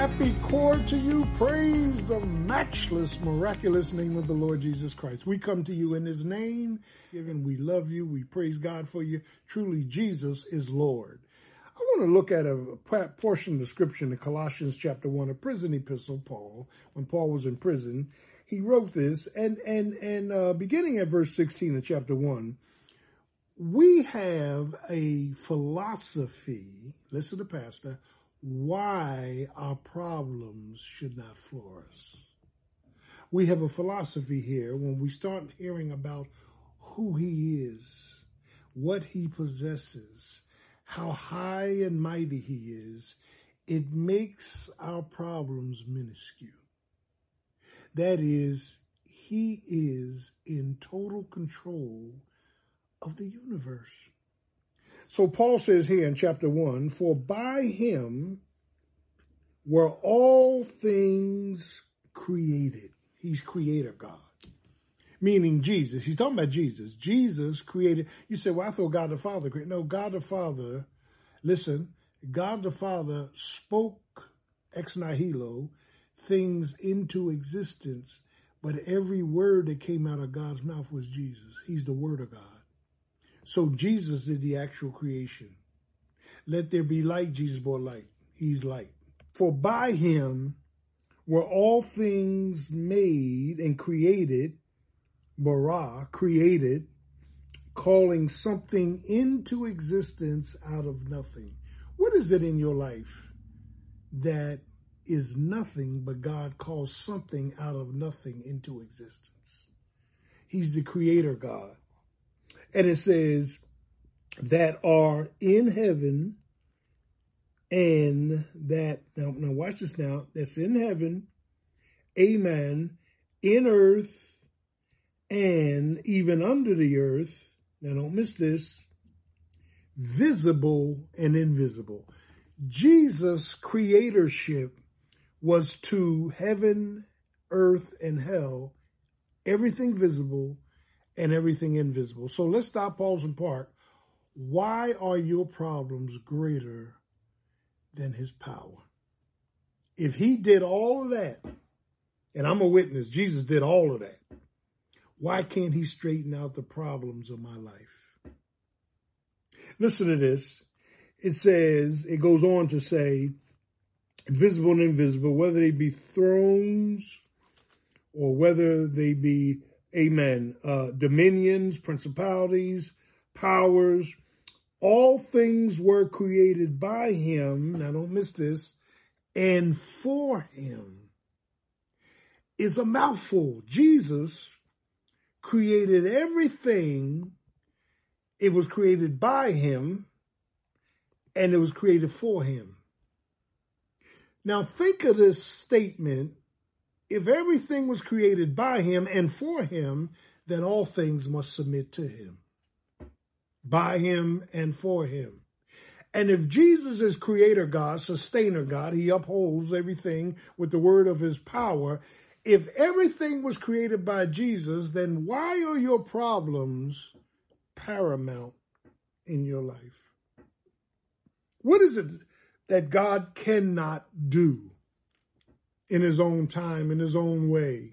happy chord to you. Praise the matchless, miraculous name of the Lord Jesus Christ. We come to you in his name, given we love you. We praise God for you. Truly, Jesus is Lord. I want to look at a portion of the scripture in Colossians chapter 1, a prison epistle, Paul, when Paul was in prison. He wrote this, and, and, and uh, beginning at verse 16 of chapter 1, we have a philosophy, listen to Pastor, why our problems should not floor us. We have a philosophy here when we start hearing about who he is, what he possesses, how high and mighty he is, it makes our problems minuscule. That is, he is in total control of the universe. So Paul says here in chapter 1 For by him were all things created. He's creator God. Meaning Jesus. He's talking about Jesus. Jesus created. You say, well, I thought God the Father created. No, God the Father, listen, God the Father spoke ex nihilo things into existence, but every word that came out of God's mouth was Jesus. He's the Word of God. So Jesus did the actual creation. Let there be light, Jesus brought light. He's light. For by him were all things made and created, bara, created, calling something into existence out of nothing. What is it in your life that is nothing, but God calls something out of nothing into existence? He's the creator God. And it says, that are in heaven and that, now, now watch this now, that's in heaven, amen, in earth and even under the earth, now don't miss this, visible and invisible. Jesus' creatorship was to heaven, earth, and hell, everything visible and everything invisible. So let's stop, pause, and park. Why are your problems greater than his power? If he did all of that, and I'm a witness, Jesus did all of that, why can't he straighten out the problems of my life? Listen to this. It says, it goes on to say, visible and invisible, whether they be thrones or whether they be amen, uh, dominions, principalities, powers, all things were created by him. Now don't miss this. And for him is a mouthful. Jesus created everything. It was created by him and it was created for him. Now think of this statement if everything was created by him and for him, then all things must submit to him. By him and for him. And if Jesus is creator God, sustainer God, he upholds everything with the word of his power. If everything was created by Jesus, then why are your problems paramount in your life? What is it that God cannot do? In his own time, in his own way?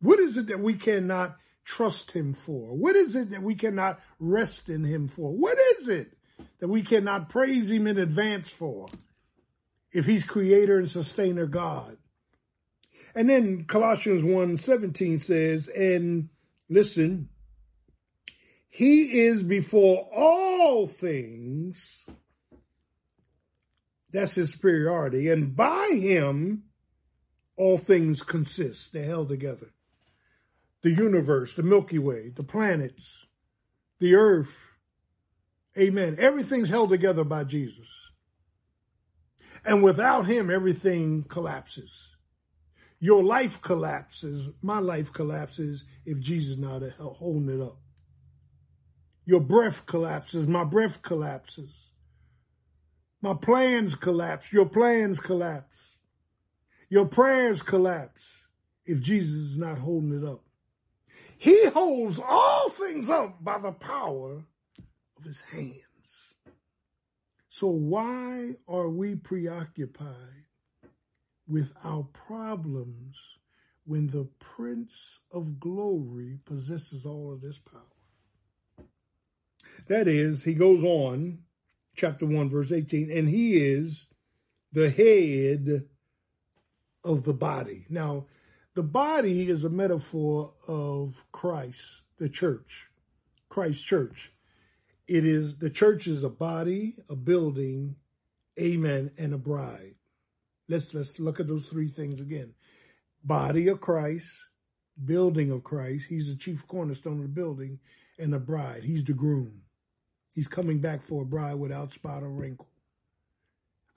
What is it that we cannot trust him for? What is it that we cannot rest in him for? What is it that we cannot praise him in advance for? If he's creator and sustainer God. And then Colossians 1 17 says, and listen, he is before all things. That's his superiority. And by him, all things consist. They're held together. The universe, the Milky Way, the planets, the earth. Amen. Everything's held together by Jesus. And without him, everything collapses. Your life collapses. My life collapses if Jesus is not holding it up. Your breath collapses. My breath collapses. My plans collapse. Your plans collapse. Your prayers collapse if Jesus is not holding it up. He holds all things up by the power of his hands. So why are we preoccupied with our problems when the Prince of Glory possesses all of this power. That is, he goes on, chapter 1, verse 18, and he is the head of the body. Now, the body is a metaphor of Christ, the church, Christ church. It is the church is a body, a building, amen, and a bride. Let's let's look at those three things again. Body of Christ, building of Christ. He's the chief cornerstone of the building, and the bride. He's the groom. He's coming back for a bride without spot or wrinkle.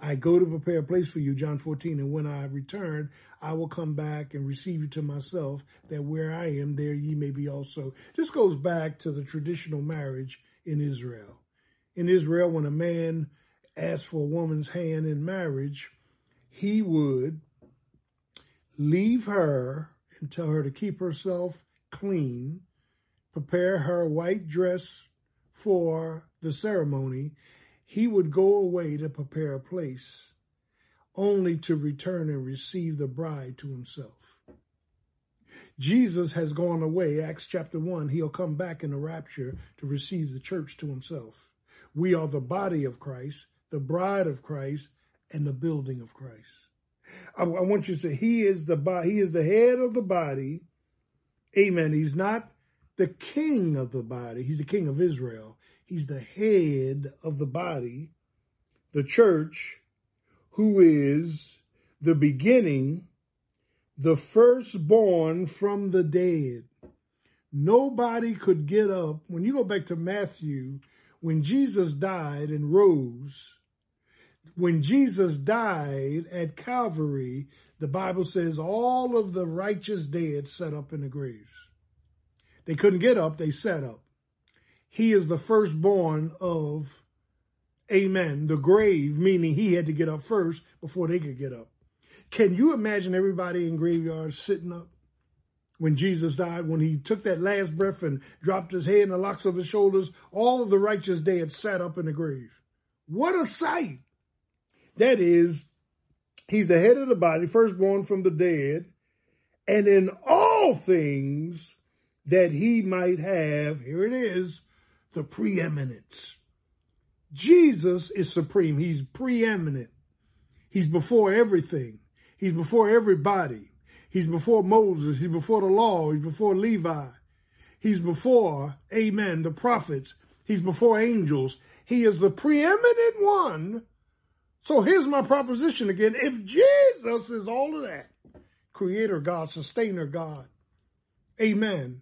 I go to prepare a place for you, John 14, and when I return, I will come back and receive you to myself, that where I am, there ye may be also. This goes back to the traditional marriage in Israel. In Israel, when a man asked for a woman's hand in marriage, he would leave her and tell her to keep herself clean, prepare her white dress for the ceremony, he would go away to prepare a place, only to return and receive the bride to himself. Jesus has gone away, Acts chapter 1. He'll come back in the rapture to receive the church to himself. We are the body of Christ, the bride of Christ, and the building of Christ. I, I want you to say, He is the body, He is the head of the body. Amen. He's not the king of the body, He's the king of Israel. He's the head of the body, the church, who is the beginning, the firstborn from the dead. Nobody could get up. When you go back to Matthew, when Jesus died and rose, when Jesus died at Calvary, the Bible says all of the righteous dead sat up in the graves. They couldn't get up, they sat up. He is the firstborn of, amen, the grave, meaning he had to get up first before they could get up. Can you imagine everybody in graveyards sitting up when Jesus died, when he took that last breath and dropped his head in the locks of his shoulders? All of the righteous dead sat up in the grave. What a sight! That is, he's the head of the body, firstborn from the dead, and in all things that he might have, here it is, the preeminence. Jesus is supreme. He's preeminent. He's before everything. He's before everybody. He's before Moses. He's before the law. He's before Levi. He's before, amen, the prophets. He's before angels. He is the preeminent one. So here's my proposition again. If Jesus is all of that, creator God, sustainer God, amen,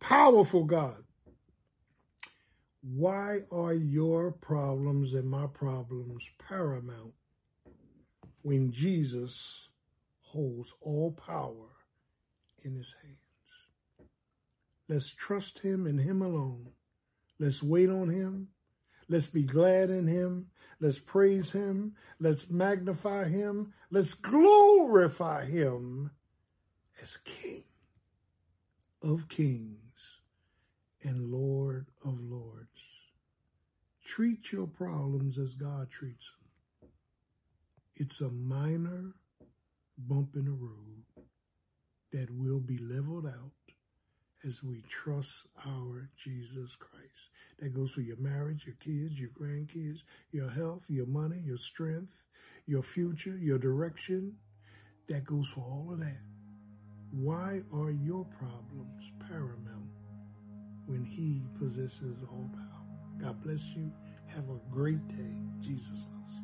powerful God, why are your problems and my problems paramount when Jesus holds all power in his hands? Let's trust him and him alone. Let's wait on him. Let's be glad in him. Let's praise him. Let's magnify him. Let's glorify him as King of kings and Lord of lords. Treat your problems as God treats them. It's a minor bump in the road that will be leveled out as we trust our Jesus Christ. That goes for your marriage, your kids, your grandkids, your health, your money, your strength, your future, your direction. That goes for all of that. Why are your problems paramount when he possesses all power? God bless you. Have a great day. Jesus loves